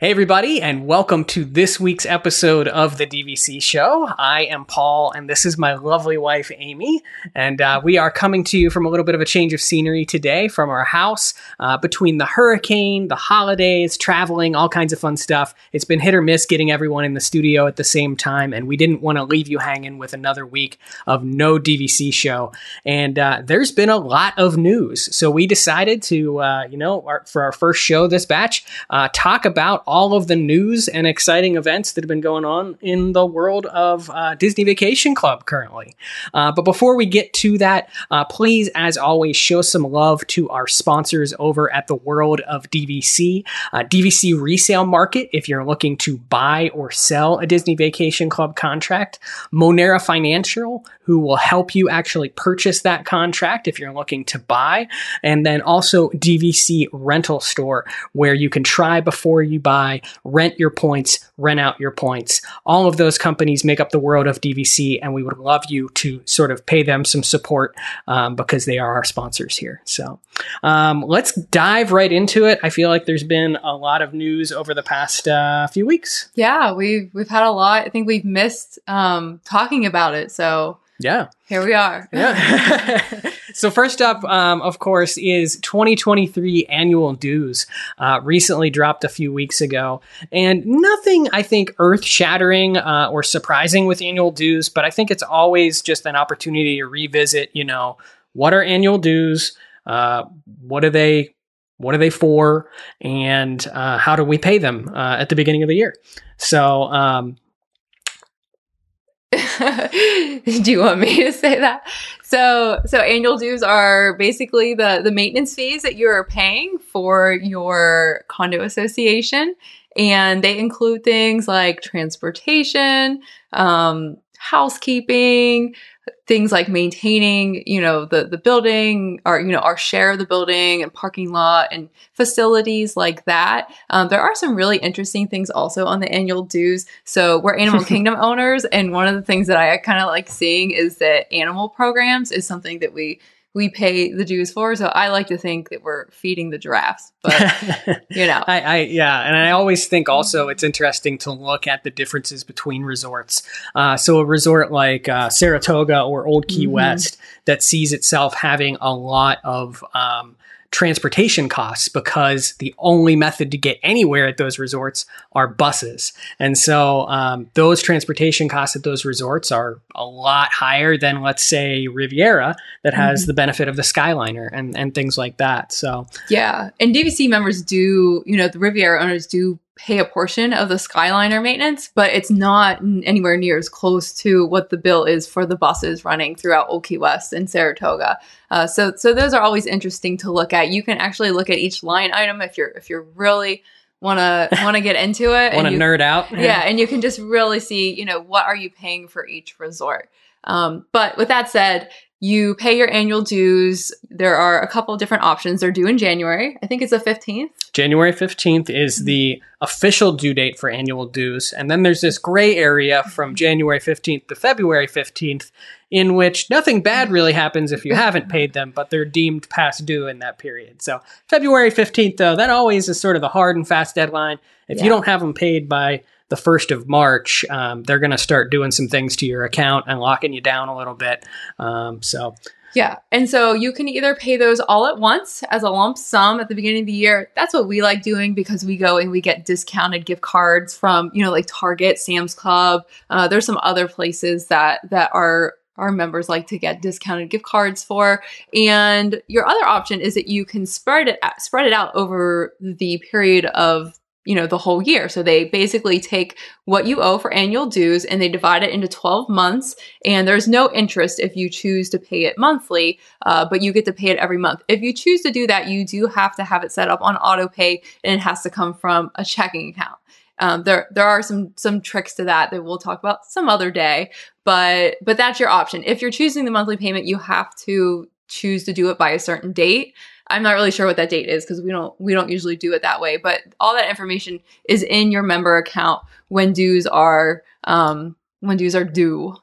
Hey, everybody, and welcome to this week's episode of the DVC show. I am Paul, and this is my lovely wife, Amy. And uh, we are coming to you from a little bit of a change of scenery today from our house. Uh, between the hurricane, the holidays, traveling, all kinds of fun stuff, it's been hit or miss getting everyone in the studio at the same time. And we didn't want to leave you hanging with another week of no DVC show. And uh, there's been a lot of news. So we decided to, uh, you know, our, for our first show this batch, uh, talk about all of the news and exciting events that have been going on in the world of uh, Disney Vacation Club currently. Uh, but before we get to that, uh, please, as always, show some love to our sponsors over at the world of DVC. Uh, DVC Resale Market, if you're looking to buy or sell a Disney Vacation Club contract. Monera Financial, who will help you actually purchase that contract if you're looking to buy. And then also DVC Rental Store, where you can try before you buy, rent your points, rent out your points. All of those companies make up the world of DVC, and we would love you to sort of pay them some support um, because they are our sponsors here. So um, let's dive right into it. I feel like there's been a lot of news over the past uh, few weeks. Yeah, we've we've had a lot. I think we've missed um, talking about it. So Yeah. here we are. Yeah. so first up, um, of course, is 2023 annual dues. Uh, recently dropped a few weeks ago, and nothing I think earth shattering uh, or surprising with annual dues. But I think it's always just an opportunity to revisit. You know, what are annual dues? Uh, what are they? What are they for? And uh, how do we pay them uh, at the beginning of the year? So. Um, Do you want me to say that? So, so annual dues are basically the the maintenance fees that you are paying for your condo association, and they include things like transportation, um, housekeeping, things like maintaining, you know, the the building, or you know, our share of the building and parking lot and facilities like that. Um, there are some really interesting things also on the annual dues. So we're Animal Kingdom owners, and one of the things that I kind of like seeing is that animal programs is something that we we pay the dues for. So I like to think that we're feeding the giraffes, but you know, I, I yeah, and I always think also it's interesting to look at the differences between resorts. Uh, so a resort like uh, Saratoga or Old Key Mhm. West that sees itself having a lot of um, transportation costs because the only method to get anywhere at those resorts are buses, and so um, those transportation costs at those resorts are a lot higher than let's say Riviera that has Mhm. the benefit of the Skyliner and and things like that. So Yeah, and DVC members do, you know, the Riviera owners do pay a portion of the Skyliner maintenance, but it's not anywhere near as close to what the bill is for the buses running throughout Old Key West and Saratoga. Uh, so, so those are always interesting to look at. You can actually look at each line item if you're if you're really wanna wanna get into it. want to nerd out? yeah, and you can just really see, you know, what are you paying for each resort. Um, but with that said, you pay your annual dues. There are a couple of different options. They're due in January. I think it's the 15th. January 15th is mm-hmm. the official due date for annual dues. And then there's this gray area from mm-hmm. January 15th to February 15th, in which nothing bad mm-hmm. really happens if you haven't paid them, but they're deemed past due in that period. So February 15th, though, that always is sort of the hard and fast deadline. If you don't have them paid by the 1st of March, um, they're going to start doing some things to your account and locking you down a little bit. Um, so Yeah. And so you can either pay those all at once as a lump sum at the beginning of the year. That's what we like doing because we go and we get discounted gift cards from, you know, like Target, Sam's Club. Uh, there's some other places that that are our members like to get discounted gift cards for. And your other option is that you can spread it spread it out over the period of you know the whole year. So they basically take what you owe for annual dues and they divide it into 12 months. And there's no interest if you choose to pay it monthly uh, but you get to pay it every month. If you choose to do that you do have to have it set up on auto pay and it has to come from a checking account. Um, there there are some some tricks to that that we'll talk about some other day but but that's your option. If you're choosing the monthly payment you have to choose to do it by a certain date i'm not really sure what that date is because we don't we don't usually do it that way but all that information is in your member account when dues are um when dues are due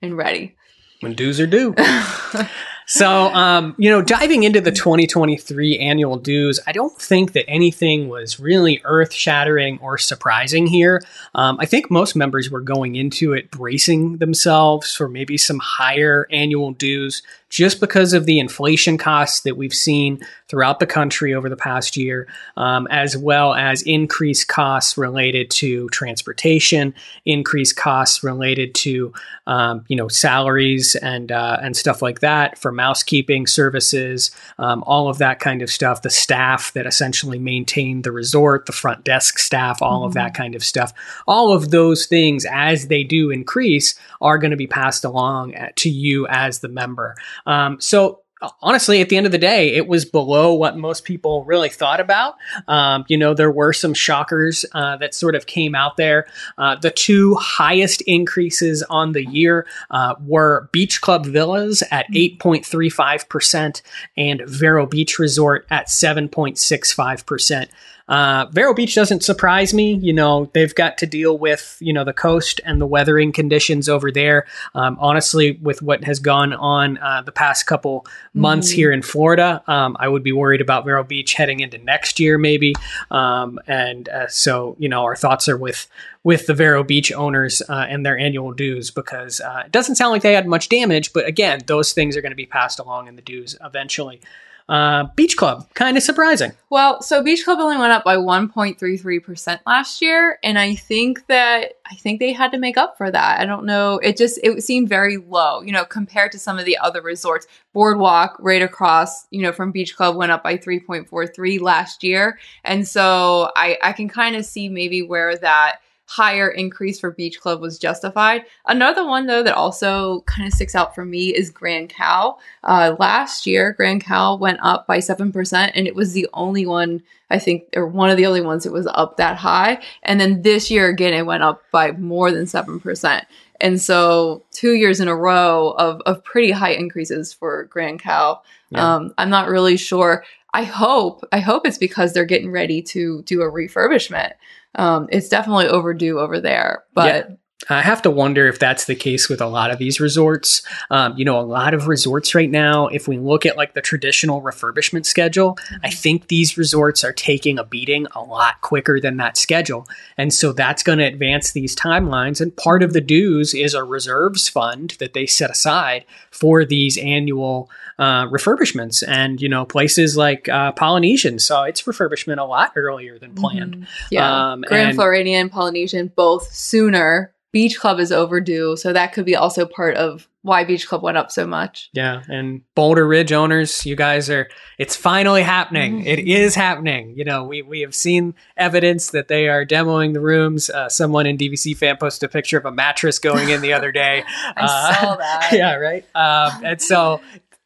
and ready when dues are due. so, um, you know, diving into the 2023 annual dues, I don't think that anything was really earth shattering or surprising here. Um, I think most members were going into it bracing themselves for maybe some higher annual dues just because of the inflation costs that we've seen throughout the country over the past year, um, as well as increased costs related to transportation, increased costs related to um, you know salaries and uh, and stuff like that for mousekeeping services, um, all of that kind of stuff. The staff that essentially maintain the resort, the front desk staff, all mm-hmm. of that kind of stuff. All of those things, as they do increase, are going to be passed along at, to you as the member. Um, so honestly, at the end of the day, it was below what most people really thought about. Um, you know, there were some shockers uh, that sort of came out there. Uh, the two highest increases on the year uh, were Beach Club Villas at 8.35% and Vero Beach Resort at 7.65%. Uh, Vero Beach doesn't surprise me. You know, they've got to deal with, you know, the coast and the weathering conditions over there. Um, honestly, with what has gone on uh, the past couple months mm-hmm. here in Florida, um, I would be worried about Vero Beach heading into next year, maybe. Um, and uh, so, you know, our thoughts are with with the Vero Beach owners uh, and their annual dues because uh, it doesn't sound like they had much damage. But again, those things are going to be passed along in the dues eventually. Uh, Beach Club, kind of surprising. Well, so Beach Club only went up by 1.33% last year. And I think that, I think they had to make up for that. I don't know. It just, it seemed very low, you know, compared to some of the other resorts. Boardwalk right across, you know, from Beach Club went up by 3.43 last year. And so I, I can kind of see maybe where that, higher increase for Beach Club was justified. Another one, though, that also kind of sticks out for me is Grand Cal. Uh, last year, Grand Cal went up by 7%, and it was the only one, I think, or one of the only ones that was up that high. And then this year, again, it went up by more than 7%. And so, two years in a row of, of pretty high increases for Grand Cal. Yeah. Um, I'm not really sure. I hope, I hope it's because they're getting ready to do a refurbishment um, it's definitely overdue over there. But yeah. I have to wonder if that's the case with a lot of these resorts. Um, you know, a lot of resorts right now, if we look at like the traditional refurbishment schedule, mm-hmm. I think these resorts are taking a beating a lot quicker than that schedule. And so that's going to advance these timelines. And part of the dues is a reserves fund that they set aside for these annual uh, refurbishments. And, you know, places like uh, Polynesian saw its refurbishment a lot earlier than planned. Mm-hmm. Yeah. Um, Grand and- Floridian, Polynesian, both sooner Beach Club is overdue, so that could be also part of why Beach Club went up so much. Yeah, and Boulder Ridge owners, you guys are it's finally happening. Mm-hmm. It is happening. You know, we we have seen evidence that they are demoing the rooms. Uh, someone in DVC fan posted a picture of a mattress going in the other day. I uh, saw that. Yeah, right. Um, and so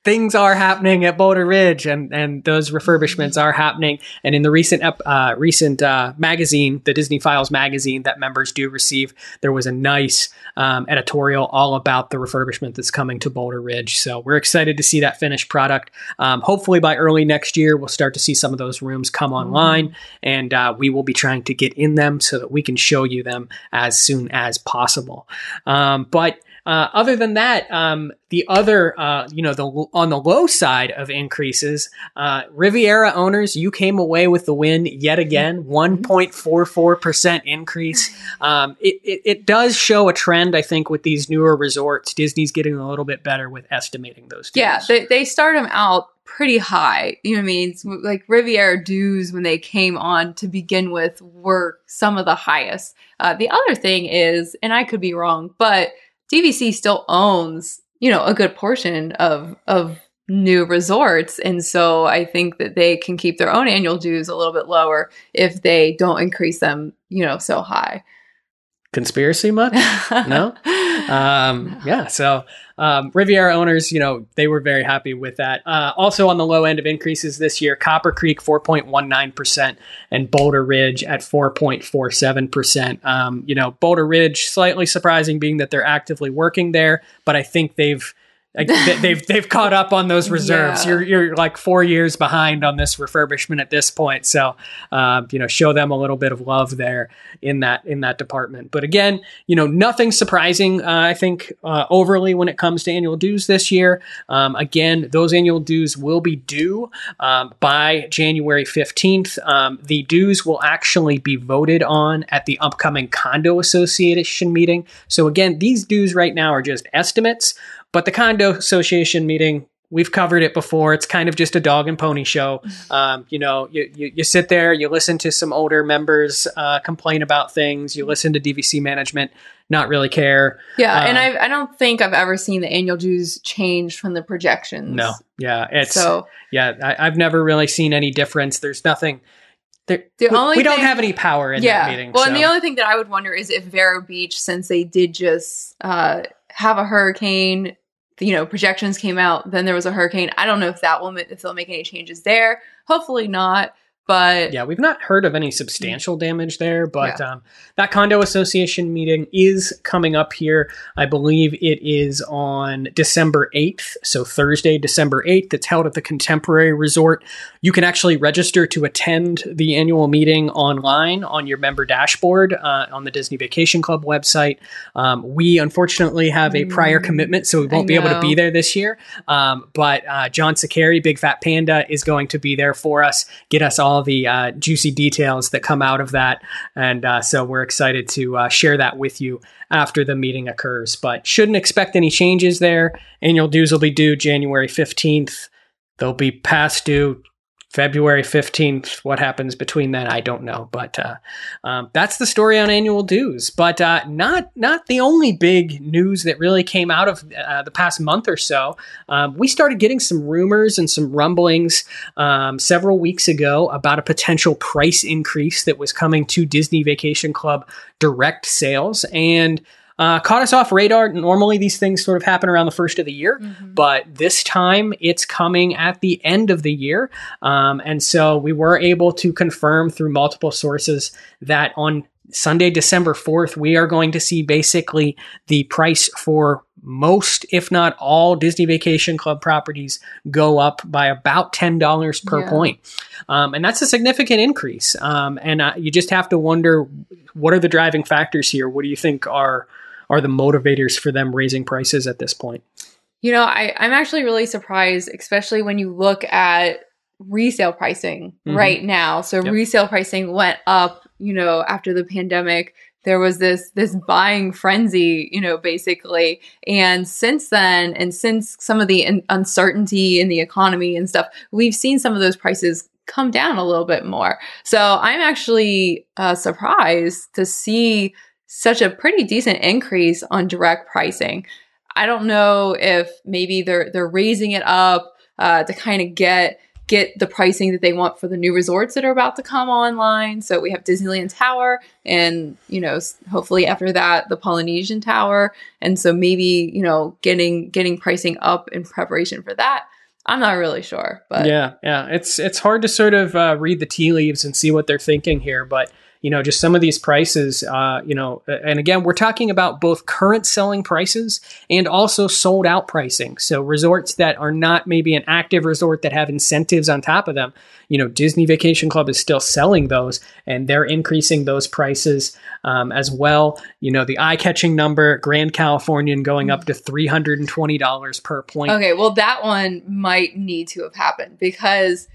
things are happening at Boulder Ridge, and and those refurbishments are happening. And in the recent uh, recent uh, magazine, the Disney Files magazine that members do receive, there was a nice um, editorial all about the refurbishment that's coming to Boulder Ridge. So we're excited to see that finished product. Um, hopefully by early next year, we'll start to see some of those rooms come mm-hmm. online, and uh, we will be trying to get in them so that we can show you them as soon as possible. Um, but uh, other than that, um, the other, uh, you know, the on the low side of increases, uh, Riviera owners, you came away with the win yet again, mm-hmm. four four percent increase. Um, it, it, it does show a trend, I think, with these newer resorts. Disney's getting a little bit better with estimating those. Deals. Yeah, they they start them out pretty high. You know what I mean? like Riviera dues when they came on to begin with were some of the highest. Uh, the other thing is, and I could be wrong, but DVC still owns, you know, a good portion of of new resorts and so I think that they can keep their own annual dues a little bit lower if they don't increase them, you know, so high conspiracy much? no. Um, yeah. So um, Riviera owners, you know, they were very happy with that. Uh, also on the low end of increases this year, Copper Creek 4.19% and Boulder Ridge at 4.47%. Um, you know, Boulder Ridge slightly surprising, being that they're actively working there, but I think they've like, they- they've they've caught up on those reserves. Yeah. You're you're like four years behind on this refurbishment at this point. So, um, you know, show them a little bit of love there in that in that department. But again, you know, nothing surprising. Uh, I think uh, overly when it comes to annual dues this year. Um, again, those annual dues will be due um, by January fifteenth. Um, the dues will actually be voted on at the upcoming condo association meeting. So again, these dues right now are just estimates. But the condo association meeting, we've covered it before. It's kind of just a dog and pony show. Um, you know, you, you, you sit there, you listen to some older members uh, complain about things, you listen to DVC management, not really care. Yeah, and Um, I I don't think I've ever seen the annual dues change from the projections. No, yeah, it's so yeah. I, I've never really seen any difference. There's nothing. There, The we, only we don't thing- have any power in yeah. that meeting. well, so. and the only thing that I would wonder is if Vero Beach, since they did just uh, have a hurricane, you know, projections came out, then there was a hurricane. I don't know if that will if they'll make any changes there. Hopefully not. But yeah, we've not heard of any substantial damage there, but um, that condo association meeting is coming up here. I believe it is on December 8th, so Thursday, December 8th. It's held at the Contemporary Resort. You can actually register to attend the annual meeting online on your member dashboard uh, on the Disney Vacation Club website. Um, we unfortunately have a prior Mm, commitment, so we won't be able to be there this year. Um, but uh, John Saccheri, Big Fat Panda, is going to be there for us, get us all the uh, juicy details that come out of that. And uh, so we're excited to uh, share that with you after the meeting occurs. But shouldn't expect any changes there. Annual dues will be due January 15th. They'll be past due February 15th. What happens between then, I don't know. But uh, um, that's the story on annual dues. But uh, not not the only big news that really came out of uh, the past month or so. Um, we started getting some rumors and some rumblings um, several weeks ago about a potential price increase that was coming to Disney Vacation Club direct sales. And uh, caught us off radar. Normally, these things sort of happen around the first of the year, but this time it's coming at the end of the year. Um, and so we were able to confirm through multiple sources that on Sunday, December 4th, we are going to see basically the price for most, if not all, Disney Vacation Club properties go up by about $10 per Yeah. point. Um, and that's a significant increase. Um, and uh, you just have to wonder what are the driving factors here? What do you think are are the motivators for them raising prices at this point? You know, I, I'm actually really surprised, especially when you look at resale pricing Mhm. right now. So Yep. resale pricing went up, you know, after the pandemic. There was this this buying frenzy, you know, basically. And since then, and since some of the un- uncertainty in the economy and stuff, we've seen some of those prices come down a little bit more. So I'm actually uh, surprised to see such a pretty decent increase on direct pricing. I don't know if maybe they're they're raising it up uh, to kind of get get the pricing that they want for the new resorts that are about to come online. So we have Disneyland Tower, and you know, hopefully after that, the Polynesian Tower, and so maybe you know, getting getting pricing up in preparation for that. I'm not really sure, but yeah, yeah, it's it's hard to sort of uh, read the tea leaves and see what they're thinking here, but you know, just some of these prices, uh, you know, and again, we're talking about both current selling prices and also sold out pricing. So resorts that are not maybe an active resort that have incentives on top of them, you know, Disney Vacation Club is still selling those and they're increasing those prices um, as well. You know, the eye catching number, Grand Californian going up to $320 per point. Okay, well, that one might need to have happened because,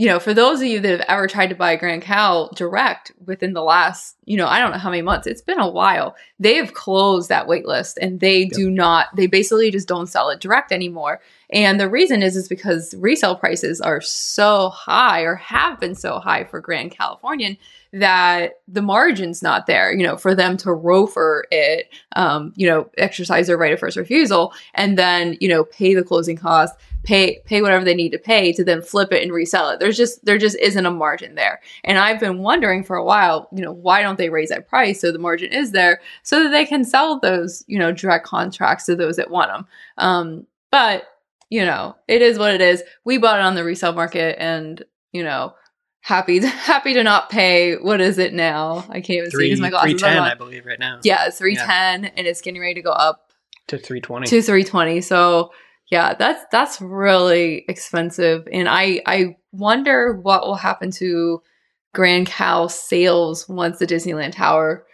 you know, for those of you that have ever tried to buy Grand Cal direct within the last, you know, I don't know how many months, it's been a while. They have closed that wait list and they do not, they basically just don't sell it direct anymore. And the reason is, is because resale prices are so high or have been so high for Grand Californian that the margin's not there, you know, for them to ROFR it, um, you know, exercise their right of first refusal and then, you know, pay the closing costs, pay pay whatever they need to pay to then flip it and resell it. There's just there just isn't a margin there. And I've been wondering for a while, you know, why don't they raise that price so the margin is there so that they can sell those, you know, direct contracts to those that want them. Um, but you know, it is what it is. We bought it on the resale market and, you know, happy to, happy to not pay. What is it now? I can't even see Three, because my glasses are 310. I believe, right now. Yeah, it's 310 and it's getting ready to go up To 320. to 320. So, Yeah, that's that's really expensive, and I I wonder what will happen to Grand Cal sales once the Disneyland Tower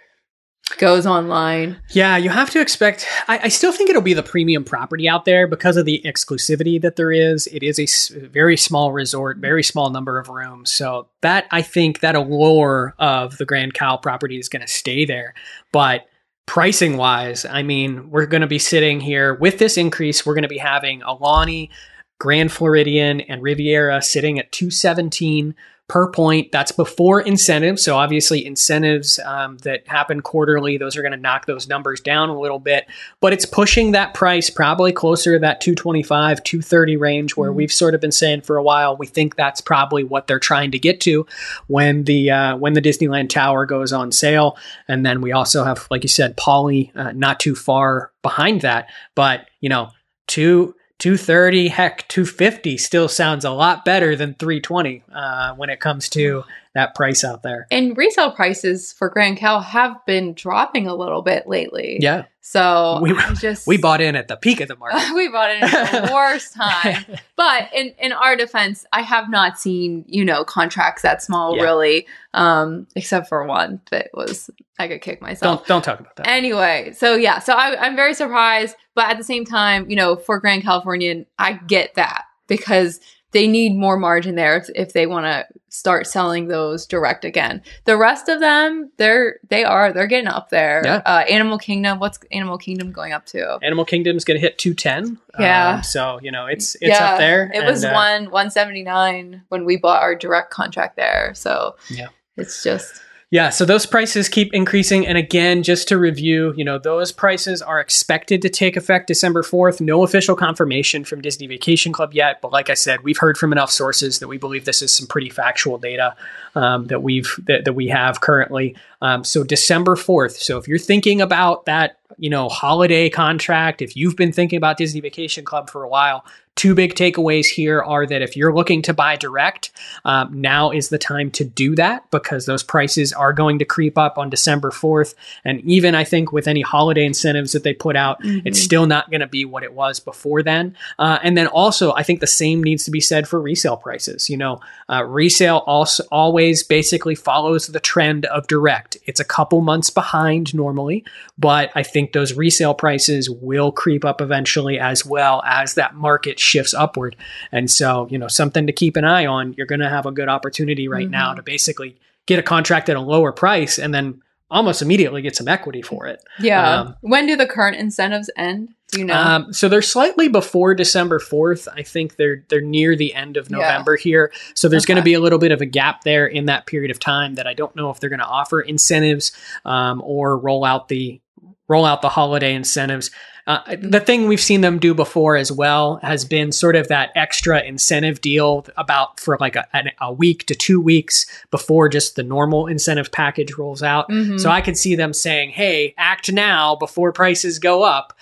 goes online. Yeah, you have to expect. I, I, still think it'll be the premium property out there because of the exclusivity that there is. It is a s- very small resort, very small number of rooms. So that I think that allure of the Grand Cal property is going to stay there. But pricing wise, I mean, we're going to be sitting here with this increase. We're going to be having Aulani, Grand Floridian, and Riviera sitting at 217 per point. That's before incentives. So obviously, incentives um, that happen quarterly, those are going to knock those numbers down a little bit. But it's pushing that price probably closer to that 225, 230 range, where mm-hmm. we've sort of been saying for a while we think that's probably what they're trying to get to when the uh, when the Disneyland Tower goes on sale. And then we also have, like you said, Polly uh, not too far behind that. But you know, two 230 heck 250 still sounds a lot better than 320 uh, when it comes to that price out there and resale prices for grand cal have been dropping a little bit lately yeah so we just we bought in at the peak of the market. we bought in at the worst time. But in in our defense, I have not seen you know contracts that small yeah. really, um, except for one that was I could kick myself. Don't don't talk about that. Anyway, so yeah, so I, I'm very surprised, but at the same time, you know, for Grand Californian, I get that because they need more margin there if, if they want to start selling those direct again. The rest of them, they're they are they're getting up there. Yeah. Uh, Animal Kingdom, what's Animal Kingdom going up to? Animal Kingdom's going to hit two ten. Yeah. Um, so you know it's it's yeah, up there. It and, was uh, one one seventy nine when we bought our direct contract there. So yeah, it's just yeah, so those prices keep increasing. And again, just to review, you know, those prices are expected to take effect December 4th. No official confirmation from Disney Vacation Club yet. But like I said, we've heard from enough sources that we believe this is some pretty factual data um, that we've that, that we have currently. Um, so December 4th. So if you're thinking about that, you know, holiday contract, if you've been thinking about Disney Vacation Club for a while, Two big takeaways here are that if you're looking to buy direct, um, now is the time to do that because those prices are going to creep up on December 4th. And even I think with any holiday incentives that they put out, mm-hmm. it's still not going to be what it was before then. Uh, and then also, I think the same needs to be said for resale prices. You know, uh, resale also always basically follows the trend of direct. It's a couple months behind normally, but I think those resale prices will creep up eventually as well as that market shifts upward. And so, you know, something to keep an eye on. You're going to have a good opportunity right mm-hmm. now to basically get a contract at a lower price and then almost immediately get some equity for it. Yeah. Um, when do the current incentives end? Do you know? Um, so they're slightly before December 4th. I think they're they're near the end of November yeah. here. So there's okay. going to be a little bit of a gap there in that period of time that I don't know if they're going to offer incentives um, or roll out the roll out the holiday incentives. Uh, the thing we've seen them do before as well has been sort of that extra incentive deal about for like a, a week to two weeks before just the normal incentive package rolls out. Mm-hmm. So I could see them saying, hey, act now before prices go up,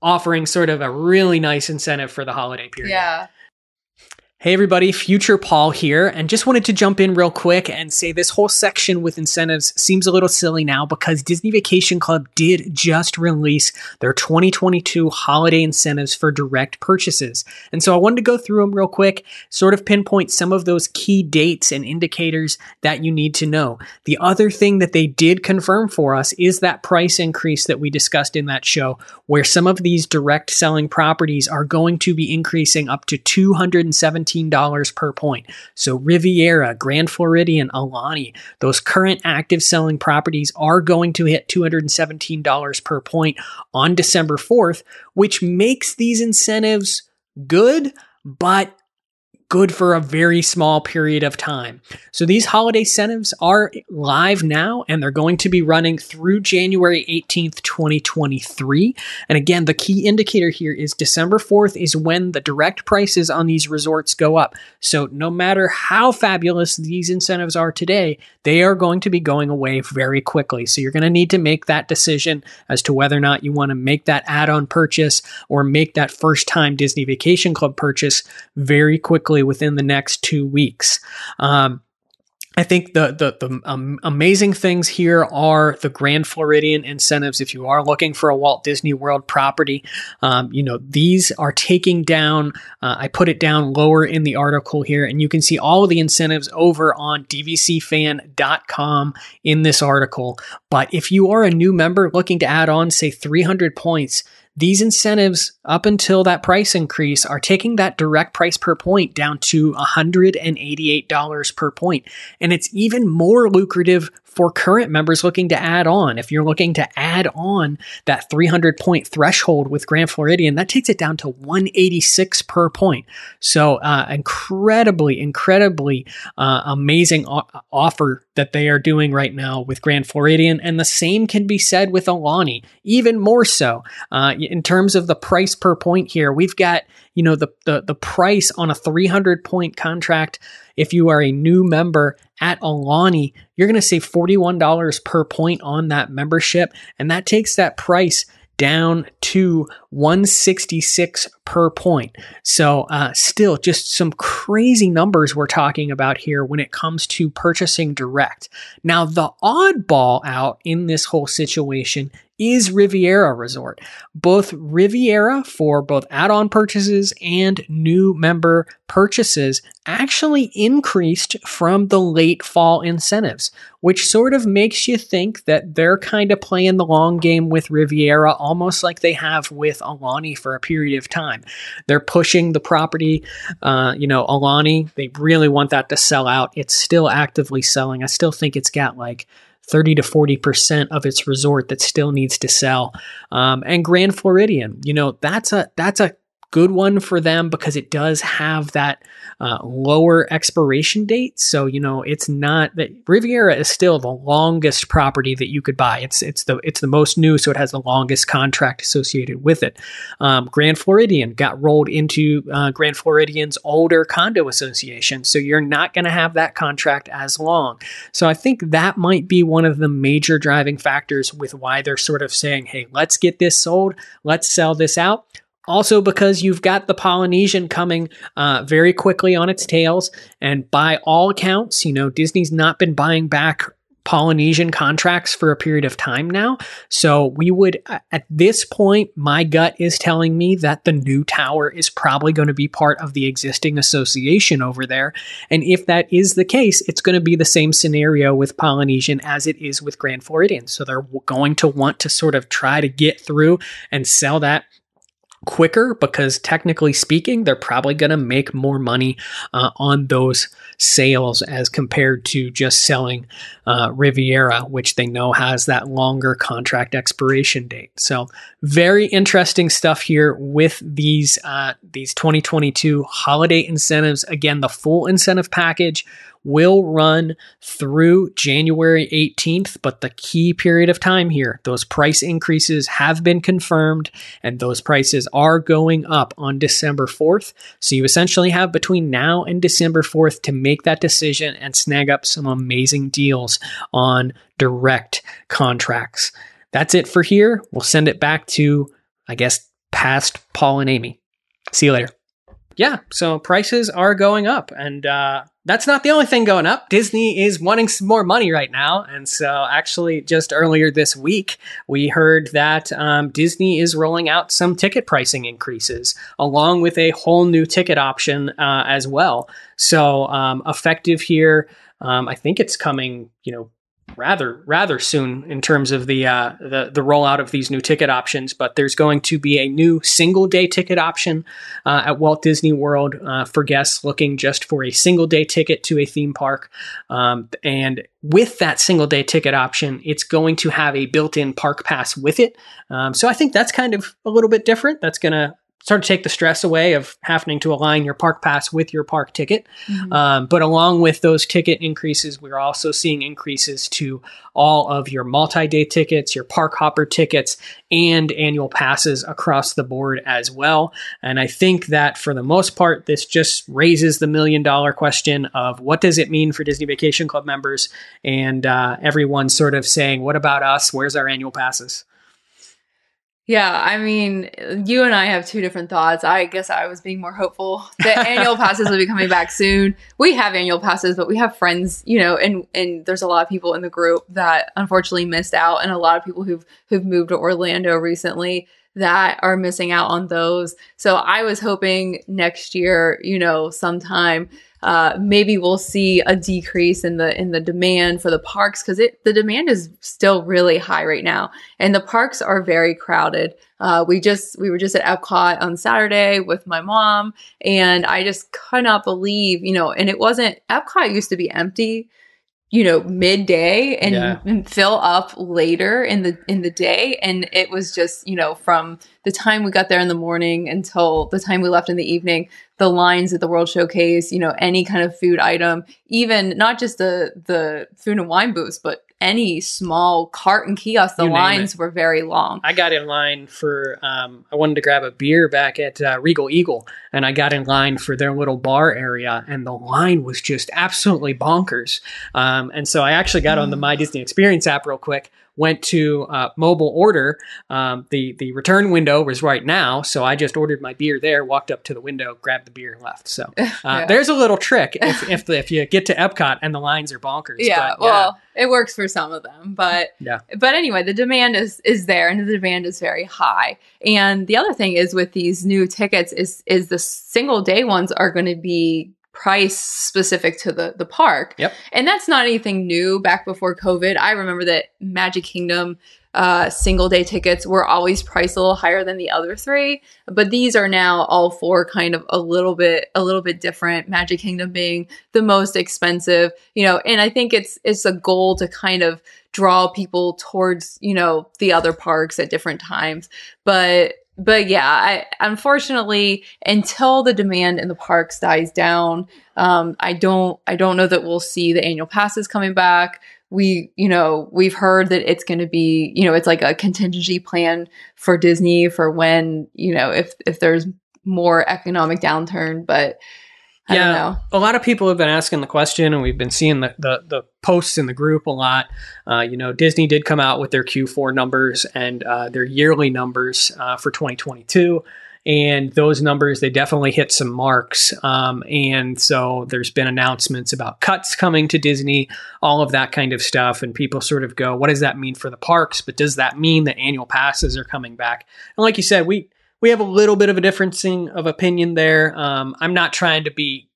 offering sort of a really nice incentive for the holiday period. Yeah. Hey everybody, Future Paul here, and just wanted to jump in real quick and say this whole section with incentives seems a little silly now because Disney Vacation Club did just release their 2022 holiday incentives for direct purchases. And so I wanted to go through them real quick, sort of pinpoint some of those key dates and indicators that you need to know. The other thing that they did confirm for us is that price increase that we discussed in that show, where some of these direct selling properties are going to be increasing up to 270 $17 per point. So Riviera, Grand Floridian, Aulani, those current active selling properties are going to hit $217 per point on December 4th, which makes these incentives good, but good for a very small period of time. So these holiday incentives are live now and they're going to be running through January 18th, 2023. And again, the key indicator here is December 4th is when the direct prices on these resorts go up. So no matter how fabulous these incentives are today, they are going to be going away very quickly. So you're going to need to make that decision as to whether or not you want to make that add-on purchase or make that first time Disney Vacation Club purchase very quickly within the next two weeks. Um, I think the the, the um, amazing things here are the Grand Floridian incentives. If you are looking for a Walt Disney World property, um, you know these are taking down. Uh, I put it down lower in the article here, and you can see all of the incentives over on dvcfan.com in this article. But if you are a new member looking to add on, say 300 points, these incentives, up until that price increase, are taking that direct price per point down to $188 per point. And it's even more lucrative for current members looking to add on. If you're looking to add on that 300 point threshold with Grand Floridian, that takes it down to 186 per point. So, uh, incredibly, incredibly uh, amazing o- offer that they are doing right now with Grand Floridian. And the same can be said with Aulani, even more so. Uh, in terms of the price per point here, we've got, you know, the, the, the price on a 300 point contract if you are a new member at Aulani, you're going to save $41 per point on that membership. And that takes that price down to 166 per point. So, uh, still just some crazy numbers we're talking about here when it comes to purchasing direct. Now, the oddball out in this whole situation is Riviera Resort. Both Riviera for both add on purchases and new member purchases actually increased from the late fall incentives, which sort of makes you think that they're kind of playing the long game with Riviera, almost like they have with Aulani for a period of time. They're pushing the property. Uh, you know, Aulani, they really want that to sell out. It's still actively selling. I still think it's got like 30 to 40% of its resort that still needs to sell. Um, and Grand Floridian, you know, that's a, that's a good one for them because it does have that uh, lower expiration date. So you know it's not that Riviera is still the longest property that you could buy. It's it's the it's the most new, so it has the longest contract associated with it. Um, Grand Floridian got rolled into uh, Grand Floridian's older condo association, so you're not going to have that contract as long. So I think that might be one of the major driving factors with why they're sort of saying, "Hey, let's get this sold, let's sell this out." Also, because you've got the Polynesian coming uh, very quickly on its tails. And by all accounts, you know, Disney's not been buying back Polynesian contracts for a period of time now. So we would, at this point, my gut is telling me that the new tower is probably going to be part of the existing association over there. And if that is the case, it's going to be the same scenario with Polynesian as it is with Grand Floridian. So they're going to want to sort of try to get through and sell that quicker because technically speaking they're probably going to make more money uh, on those sales as compared to just selling uh, riviera which they know has that longer contract expiration date. So very interesting stuff here with these uh, these 2022 holiday incentives. Again the full incentive package will run through January 18th, but the key period of time here, those price increases have been confirmed and those prices are going up on December 4th. So you essentially have between now and December 4th to make that decision and snag up some amazing deals on direct contracts. That's it for here. We'll send it back to, I guess, past Paul and Amy. See you later. Yeah, so prices are going up, and uh, that's not the only thing going up. Disney is wanting some more money right now. And so, actually, just earlier this week, we heard that um, Disney is rolling out some ticket pricing increases along with a whole new ticket option uh, as well. So, um, effective here. Um, I think it's coming, you know, rather rather soon in terms of the uh, the the rollout of these new ticket options. But there's going to be a new single day ticket option uh, at Walt Disney World uh, for guests looking just for a single day ticket to a theme park. Um, and with that single day ticket option, it's going to have a built in park pass with it. Um, so I think that's kind of a little bit different. That's going to start to take the stress away of having to align your park pass with your park ticket. Mm-hmm. Um, but along with those ticket increases, we're also seeing increases to all of your multi day tickets, your park hopper tickets, and annual passes across the board as well. And I think that for the most part, this just raises the million dollar question of what does it mean for Disney Vacation Club members? And uh, everyone sort of saying, what about us? Where's our annual passes? Yeah, I mean, you and I have two different thoughts. I guess I was being more hopeful that annual passes will be coming back soon. We have annual passes, but we have friends, you know, and and there's a lot of people in the group that unfortunately missed out, and a lot of people who've who've moved to Orlando recently that are missing out on those. So I was hoping next year, you know, sometime uh, maybe we'll see a decrease in the in the demand for the parks because it the demand is still really high right now, and the parks are very crowded. Uh, we just we were just at Epcot on Saturday with my mom, and I just could not believe, you know, and it wasn't Epcot used to be empty you know midday and, yeah. and, fill up later in the in the day and it was just you know from the time we got there in the morning until the time we left in the evening the lines at the world showcase you know any kind of food item even not just the the food and wine booths but any small cart and kiosk, the lines were very long. I got in line for, um, I wanted to grab a beer back at uh, Regal Eagle, and I got in line for their little bar area, and the line was just absolutely bonkers. Um, and so I actually got on the mm. My Disney Experience app real quick, went to uh, mobile order. Um, the the return window was right now, so I just ordered my beer there, walked up to the window, grabbed the beer, and left. So uh, yeah. there's a little trick if if, the, if, you get to Epcot and the lines are bonkers. Yeah, but, yeah, well, it works for some of them, but yeah. But anyway, the demand is is there, and the demand is very high. And the other thing is with these new tickets is is the single day ones are going to be price specific to the the park. Yep. And that's not anything new. Back before COVID, I remember that Magic Kingdom uh, single day tickets were always priced a little higher than the other three, but these are now all four kind of a little bit a little bit different. Magic Kingdom being the most expensive, you know, and I think it's it's a goal to kind of draw people towards you know the other parks at different times, but but yeah, I, unfortunately, until the demand in the parks dies down, um, I don't, I don't know that we'll see the annual passes coming back. We, you know, we've heard that it's going to be, you know, it's like a contingency plan for Disney for when, you know, if if there's more economic downturn, but I yeah, a lot of people have been asking the question, and we've been seeing the the, the posts in the group a lot. Uh, you know, Disney did come out with their Q4 numbers and uh, their yearly numbers uh, for 2022, and those numbers they definitely hit some marks. Um, and so there's been announcements about cuts coming to Disney, all of that kind of stuff, and people sort of go, "What does that mean for the parks?" But does that mean that annual passes are coming back? And like you said, we we have a little bit of a differencing of opinion there. Um, I'm not trying to be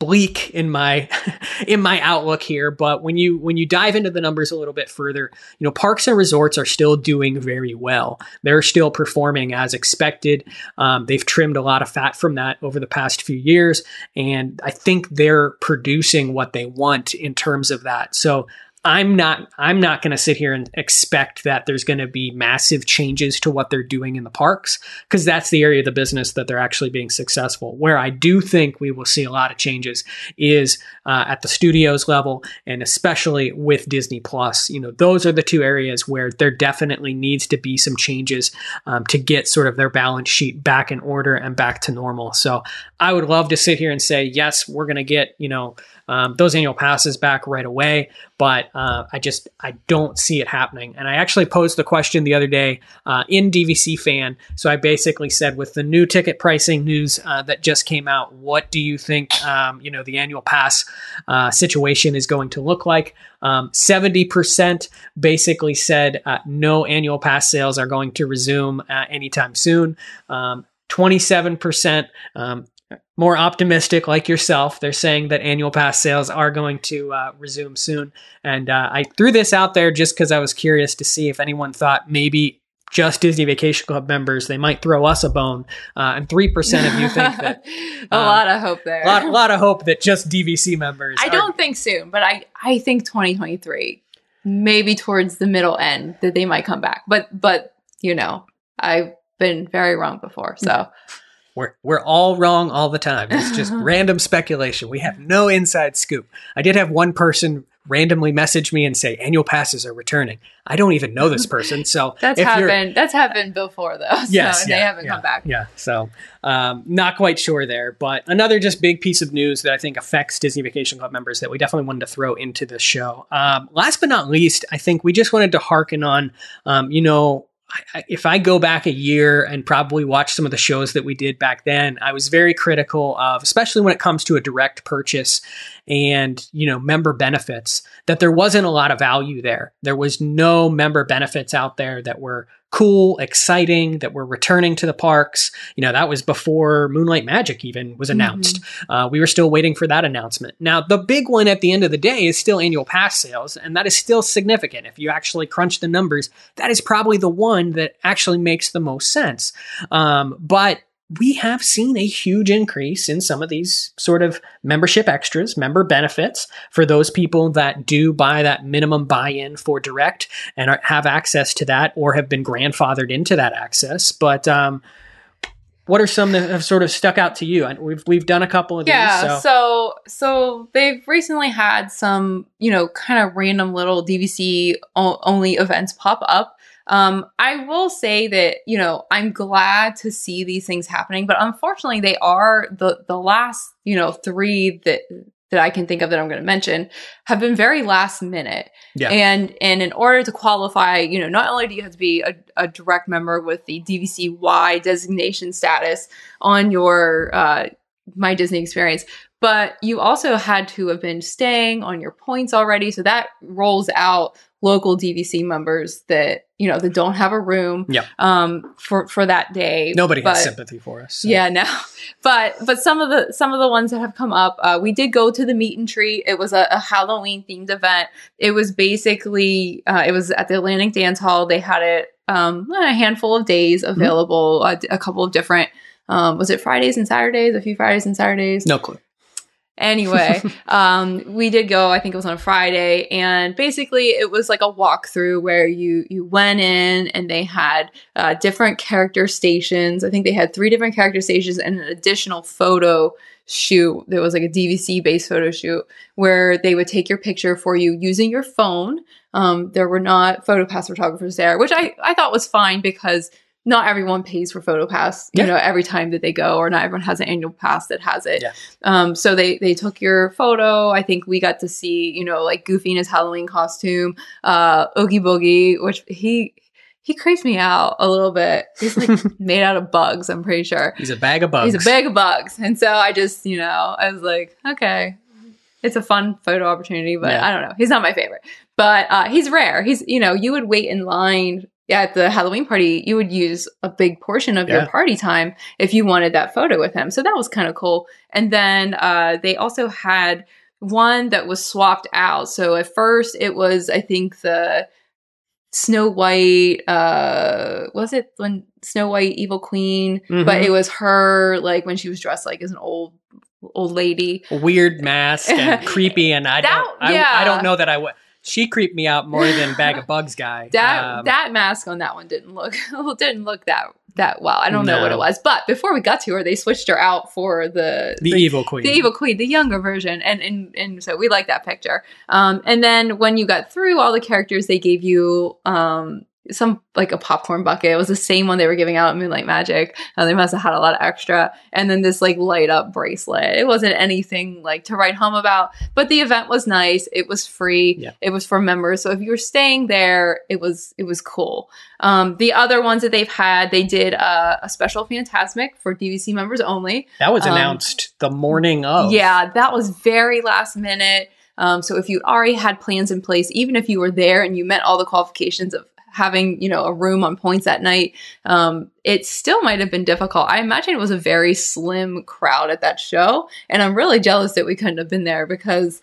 bleak in my in my outlook here but when you when you dive into the numbers a little bit further you know parks and resorts are still doing very well. They're still performing as expected. Um, they've trimmed a lot of fat from that over the past few years and i think they're producing what they want in terms of that. So I'm not I'm not going to sit here and expect that there's going to be massive changes to what they're doing in the parks because that's the area of the business that they're actually being successful. Where I do think we will see a lot of changes is uh, at the studios level and especially with Disney Plus. You know, those are the two areas where there definitely needs to be some changes um, to get sort of their balance sheet back in order and back to normal. So I would love to sit here and say yes, we're going to get you know um, those annual passes back right away. But uh, I just I don't see it happening. And I actually posed the question the other day uh, in DVC fan. So I basically said, with the new ticket pricing news uh, that just came out, what do you think um, you know the annual pass uh, situation is going to look like? Um, 70% basically said uh, no annual pass sales are going to resume uh, anytime soon. Um, 27% um, more optimistic like yourself. They're saying that annual pass sales are going to uh, resume soon. And uh, I threw this out there just because I was curious to see if anyone thought maybe just Disney Vacation Club members, they might throw us a bone. Uh, and 3% of you think that. a um, lot of hope there. A lot, lot, of hope that just DVC members. I are, don't think soon, but I, I think 2023, maybe towards the middle end, that they might come back. But, but you know, I've been very wrong before. So. We're, we're all wrong all the time. It's just random speculation. We have no inside scoop. I did have one person randomly message me and say annual passes are returning. I don't even know this person, so that's happened. That's happened before though. So yes, yeah, they haven't yeah, come back. Yeah, so um, not quite sure there, but another just big piece of news that I think affects Disney Vacation Club members that we definitely wanted to throw into this show. Um, last but not least, I think we just wanted to harken on, um, you know, I, if I go back a year and probably watch some of the shows that we did back then, I was very critical of, especially when it comes to a direct purchase and you know member benefits, that there wasn't a lot of value there. There was no member benefits out there that were cool, exciting, that we're returning to the parks. You know, that was before Moonlight Magic even was announced. Mm-hmm. Uh, we were still waiting for that announcement. Now, the big one at the end of the day is still annual pass sales, and that is still significant. If you actually crunch the numbers, that is probably the one that actually makes the most sense. Um, but we have seen a huge increase in some of these sort of membership extras, member benefits for those people that do buy that minimum buy in for direct and are, have access to that or have been grandfathered into that access. But, um, what are some that have sort of stuck out to you? We've we've done a couple of yeah, these. Yeah, so. so so they've recently had some you know kind of random little DVC only events pop up um, I will say that you know I'm glad to see these things happening, but unfortunately, they are the the last you know three that that I can think of that I'm going to mention have been very last minute. Yeah. And and in order to qualify, you know, not only do you have to be a, a direct member with the DVC-Y designation status on your uh, my Disney experience, but you also had to have been staying on your points already. So that rolls out local DVC members that you know that don't have a room yeah. um for for that day nobody but, has sympathy for us so. yeah no but but some of the some of the ones that have come up uh, we did go to the meet and treat it was a, a halloween themed event it was basically uh, it was at the atlantic dance hall they had it um a handful of days mm-hmm. available mm-hmm. a, a couple of different um, was it Fridays and Saturdays? A few Fridays and Saturdays. No clue. Anyway, um, we did go. I think it was on a Friday, and basically it was like a walkthrough where you you went in and they had uh, different character stations. I think they had three different character stations and an additional photo shoot. There was like a DVC based photo shoot where they would take your picture for you using your phone. Um, there were not PhotoPass photographers there, which I I thought was fine because not everyone pays for PhotoPass, you yeah. know, every time that they go, or not everyone has an annual pass that has it. Yeah. Um, so they they took your photo. I think we got to see, you know, like Goofy in his Halloween costume, uh, Oogie Boogie, which he he creeps me out a little bit. He's like made out of bugs. I'm pretty sure he's a bag of bugs. He's a bag of bugs, and so I just, you know, I was like, okay, it's a fun photo opportunity, but yeah. I don't know. He's not my favorite, but uh, he's rare. He's, you know, you would wait in line at the Halloween party, you would use a big portion of yeah. your party time if you wanted that photo with him. So that was kind of cool. And then uh, they also had one that was swapped out. So at first, it was, I think, the Snow White, uh, was it when Snow White Evil Queen? Mm-hmm. But it was her, like, when she was dressed like as an old old lady weird mask and creepy and i that, don't yeah. I, I don't know that i would she creeped me out more than bag of bugs guy. that um, that mask on that one didn't look didn't look that that well. I don't no. know what it was, but before we got to her, they switched her out for the the, the evil queen, the evil queen, the younger version, and and and so we like that picture. Um, and then when you got through all the characters, they gave you um some like a popcorn bucket. It was the same one they were giving out at Moonlight Magic. Uh, they must have had a lot of extra. And then this like light up bracelet. It wasn't anything like to write home about, but the event was nice. It was free. Yeah. It was for members. So if you were staying there, it was it was cool. Um, the other ones that they've had, they did uh, a special Fantasmic for DVC members only. That was um, announced the morning of. Yeah, that was very last minute. Um, so if you already had plans in place, even if you were there and you met all the qualifications of having you know a room on points at night um, it still might have been difficult. I imagine it was a very slim crowd at that show and i'm really jealous that we couldn't have been there because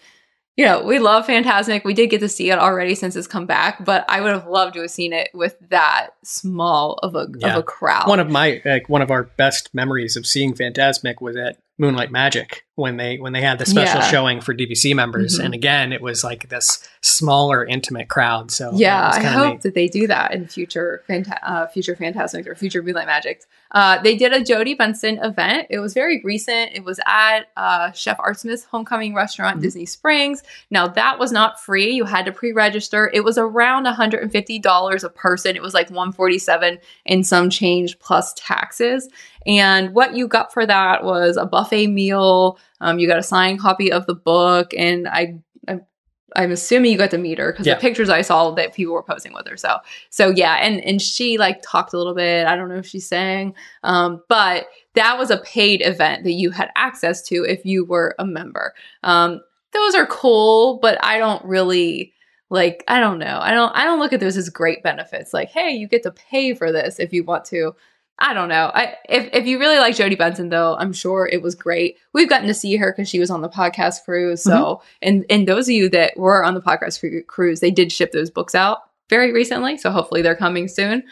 you know we love Fantasmic. We did get to see it already since it's come back but i would have loved to have seen it with that small of a yeah. of a crowd. One of my like one of our best memories of seeing Fantasmic was at moonlight magic when they when they had the special yeah. showing for DVC members, mm-hmm. and again, it was like this smaller, intimate crowd. So yeah, I hope neat. that they do that in future, uh, future Fantasmic or future Moonlight Magic. Uh, they did a Jodi Benson event. It was very recent. It was at uh, Chef Art Smith's Homecoming Restaurant, mm-hmm. Disney Springs. Now that was not free. You had to pre-register. It was around $150 a person. It was like 147 and some change plus taxes. And what you got for that was a buffet meal um, you got a signed copy of the book, and I, I I'm assuming you got to meet her because Yeah. the pictures I saw that people were posing with her. So so yeah, and and she like talked a little bit. I don't know if she sang, um, but that was a paid event that you had access to if you were a member. Um, those are cool, but I don't really like. I don't know. I don't. I don't look at those as great benefits. Like, hey, you get to pay for this if you want to. I don't know. I if if you really like Jodi Benson though, I'm sure it was great. We've gotten to see her because she was on the podcast cruise. So and and those of you that were on the podcast cruise, they did ship those books out very recently. So hopefully they're coming soon.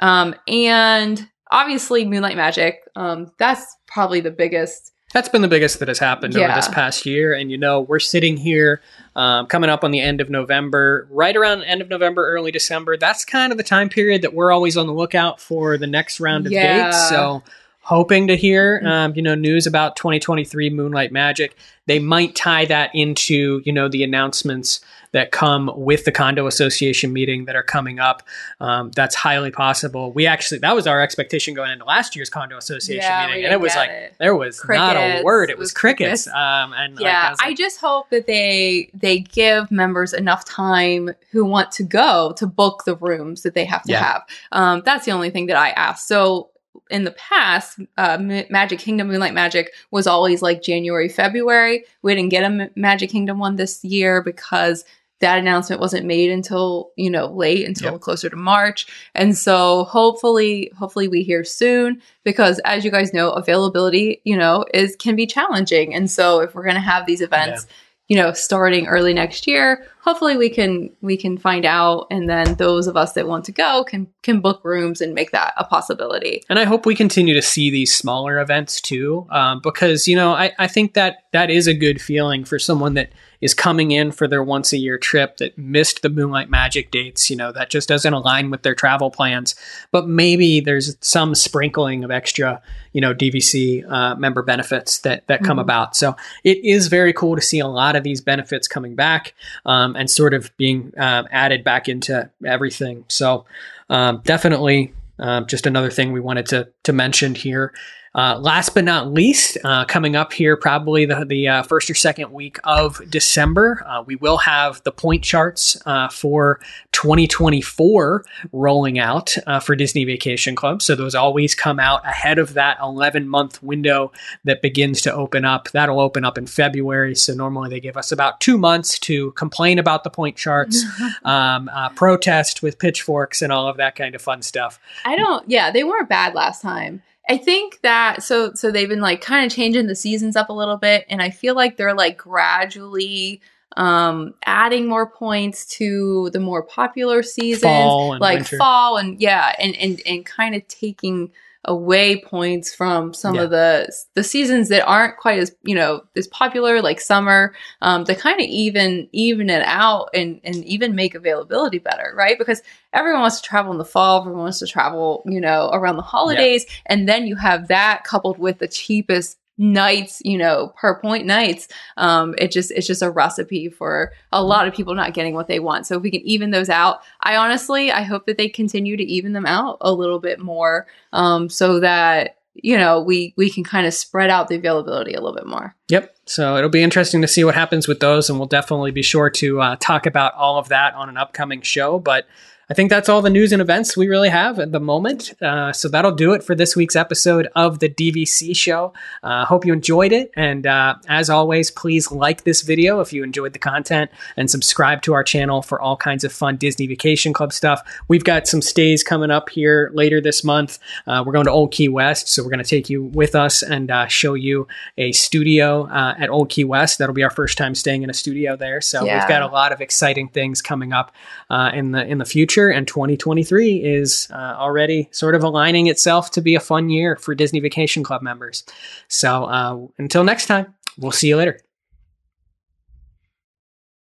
Um, and obviously Moonlight Magic. Um, that's probably the biggest. That's been the biggest that has happened over this past year. And, you know, we're sitting here um, coming up on the end of November, right around the end of November, early December. That's kind of the time period that we're always on the lookout for the next round of Yeah. dates. So, hoping to hear, um, you know, news about 2023 Moonlight Magic. They might tie that into, you know, the announcements that come with the condo association meeting that are coming up. Um, that's highly possible. We actually, that was our expectation going into last year's condo association Yeah, meeting. And it was like, it. there was not a word. It was was crickets. crickets. Um, and like, Yeah, I was I just hope that they they give members enough time who want to go to book the rooms that they have to Yeah. have. Um, that's the only thing that I ask. So in the past, uh, Magic Kingdom Moonlight Magic was always like January, February. We didn't get a M- Magic Kingdom one this year because that announcement wasn't made until you know late until Yep. closer to March. And so hopefully, hopefully we hear soon because as you guys know, availability, you know, is can be challenging. And so if we're going to have these events, you know, starting early next year, hopefully we can we can find out and then those of us that want to go can can book rooms and make that a possibility. And I hope we continue to see these smaller events too, um, because you know I, I think that that is a good feeling for someone that is coming in for their once a year trip that missed the Moonlight Magic dates. You know that just doesn't align with their travel plans, but maybe there's some sprinkling of extra, you know, DVC uh, member benefits that that come Mhm. about. So it is very cool to see a lot of these benefits coming back um, and sort of being um, added back into everything. So um, definitely um, just another thing we wanted to to mention here. Uh, last but not least, uh, coming up here, probably the the uh, first or second week of December, uh, we will have the point charts uh, for 2024 rolling out uh, for Disney Vacation Club. So those always come out ahead of that 11 month window that begins to open up. That'll open up in February. So normally they give us about two months to complain about the point charts, um, uh, protest with pitchforks, and all of that kind of fun stuff. I don't yeah, they weren't bad last time. I think that so so they've been like kind of changing the seasons up a little bit and I feel like they're like gradually um adding more points to the more popular seasons Fall like winter. fall and yeah and and and kind of taking away points from some Yeah. of the the seasons that aren't quite as you know as popular like summer um to kind of even even it out and and even make availability better right because everyone wants to travel in the fall everyone wants to travel you know around the holidays and then you have that coupled with the cheapest nights you know per point nights um it just it's just a recipe for a lot of people not getting what they want so if we can even those out i honestly i hope that they continue to even them out a little bit more um so that you know we we can kind of spread out the availability a little bit more Yep. So it'll be interesting to see what happens with those, and we'll definitely be sure to uh, talk about all of that on an upcoming show. But I think that's all the news and events we really have at the moment. Uh, so that'll do it for this week's episode of the DVC show. Uh, hope you enjoyed it. And uh, as always, please like this video if you enjoyed the content and subscribe to our channel for all kinds of fun Disney Vacation Club stuff. We've got some stays coming up here later this month. Uh, we're going to Old Key West, so we're going to take you with us and uh, show you a studio uh, at Old Key West. That'll be our first time staying in a studio there. So Yeah. we've got a lot of exciting things coming up uh, in the in the future. And 2023 is uh, already sort of aligning itself to be a fun year for Disney Vacation Club members. So uh, until next time, we'll see you later.